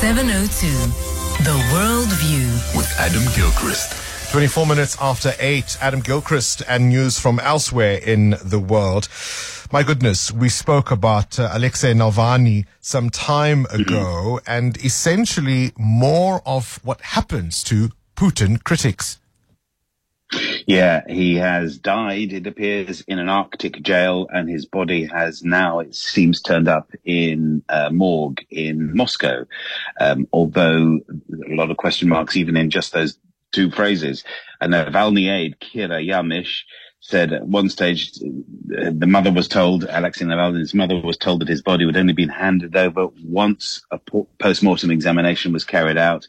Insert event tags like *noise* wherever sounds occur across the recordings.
702. The World View. with Adam Gilchrist. 24 minutes after 8, Adam Gilchrist and news from elsewhere in the world. My goodness, we spoke about uh, Alexei Navalny some time ago and essentially more of what happens to Putin critics. Yeah, he has died, it appears, in an Arctic jail, and his body has now, it seems, turned up in a morgue in Moscow. Um, although a lot of question marks, even in just those two phrases. And Navalny aide, Kira Yarmysh, said at one stage uh, the mother was told, Alexei Navalny's mother was told that his body would only be handed over once a post-mortem examination was carried out.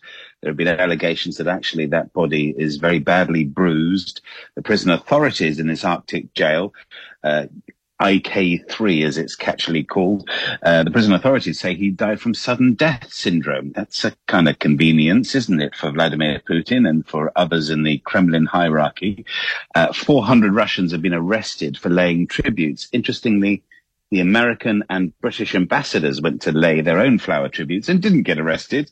There have been allegations that actually that body is very badly bruised. The prison authorities in this Arctic jail, uh, IK3 as it's catchily called, uh, the prison authorities say he died from sudden death syndrome. That's a kind of convenience, isn't it, for Vladimir Putin and for others in the Kremlin hierarchy. Uh, 400 Russians have been arrested for laying tributes. Interestingly, the American and British ambassadors went to lay their own flower tributes and didn't get arrested.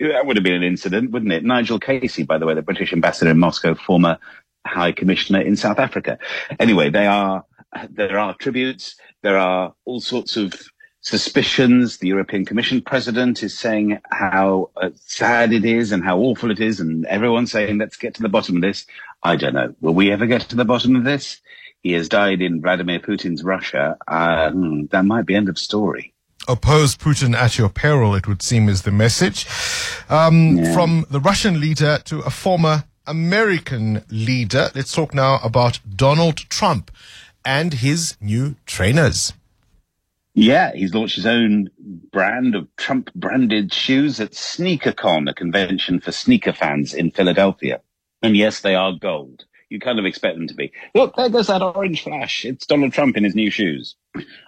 That would have been an incident, wouldn't it? Nigel Casey, by the way, the British ambassador in Moscow, former high commissioner in South Africa. Anyway, they are, there are tributes. There are all sorts of suspicions. The European Commission president is saying how uh, sad it is and how awful it is. And everyone's saying, let's get to the bottom of this. I don't know. Will we ever get to the bottom of this? He has died in Vladimir Putin's Russia. Hmm, that might be end of story. Oppose Putin at your peril, it would seem, is the message. Um, Yeah. From the Russian leader to a former American leader, let's talk now about Donald Trump and his new trainers. Yeah, he's launched his own brand of Trump branded shoes at SneakerCon, a convention for sneaker fans in Philadelphia. And yes, they are gold. You kind of expect them to be. Look, there goes that orange flash. It's Donald Trump in his new shoes.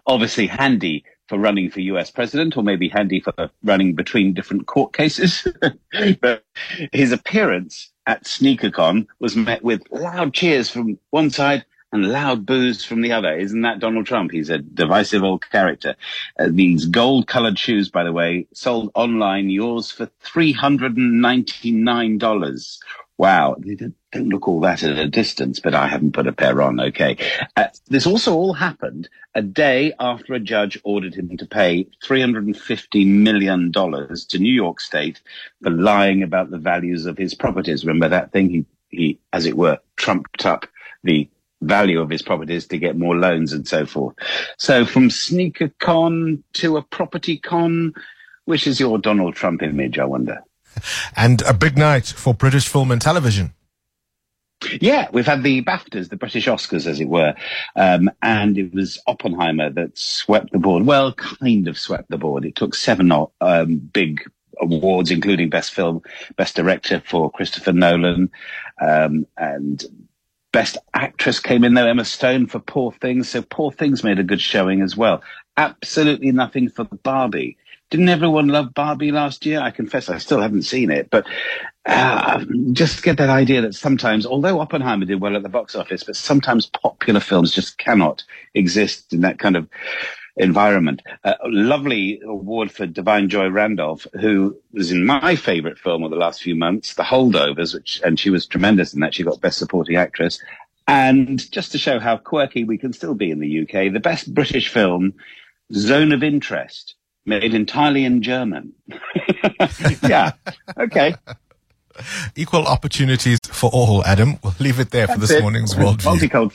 Obviously handy for running for US president or maybe handy for running between different court cases. *laughs* but his appearance at SneakerCon was met with loud cheers from one side and loud boos from the other. Isn't that Donald Trump? He's a divisive old character. Uh, these gold colored shoes, by the way, sold online, yours for $399. Wow. They don't, look all that at a distance, but I haven't put a pair on. Okay. Uh, this also all happened a day after a judge ordered him to pay $350 million to New York State for lying about the values of his properties. Remember that thing? He, he, as it were, trumped up the value of his properties to get more loans and so forth. So from sneaker con to a property con, which is your Donald Trump image, I wonder? *laughs* And a big night for British film and television. Yeah, we've had the BAFTAs, the British Oscars, as it were, um, and it was Oppenheimer that swept the board. Well, kind of swept the board. It took seven um, big awards, including Best Film, Best Director for Christopher Nolan, um, and Best Actress came in there, Emma Stone for Poor Things. So Poor Things made a good showing as well. Absolutely nothing for Barbie. Didn't everyone love Barbie last year? I confess I still haven't seen it, but uh, just get that idea that sometimes, although Oppenheimer did well at the box office, but sometimes popular films just cannot exist in that kind of environment. Uh, lovely award for Da'Vine Joy Randolph, who was in my favorite film of the last few months, The Holdovers, which, and she was tremendous in that. She got Best Supporting Actress. And just to show how quirky we can still be in the UK, the best British film, Zone of Interest, made entirely in German. *laughs* yeah. Okay. *laughs* Equal opportunities for all, Adam. We'll leave it there for this it. morning's worldview. Multicultural.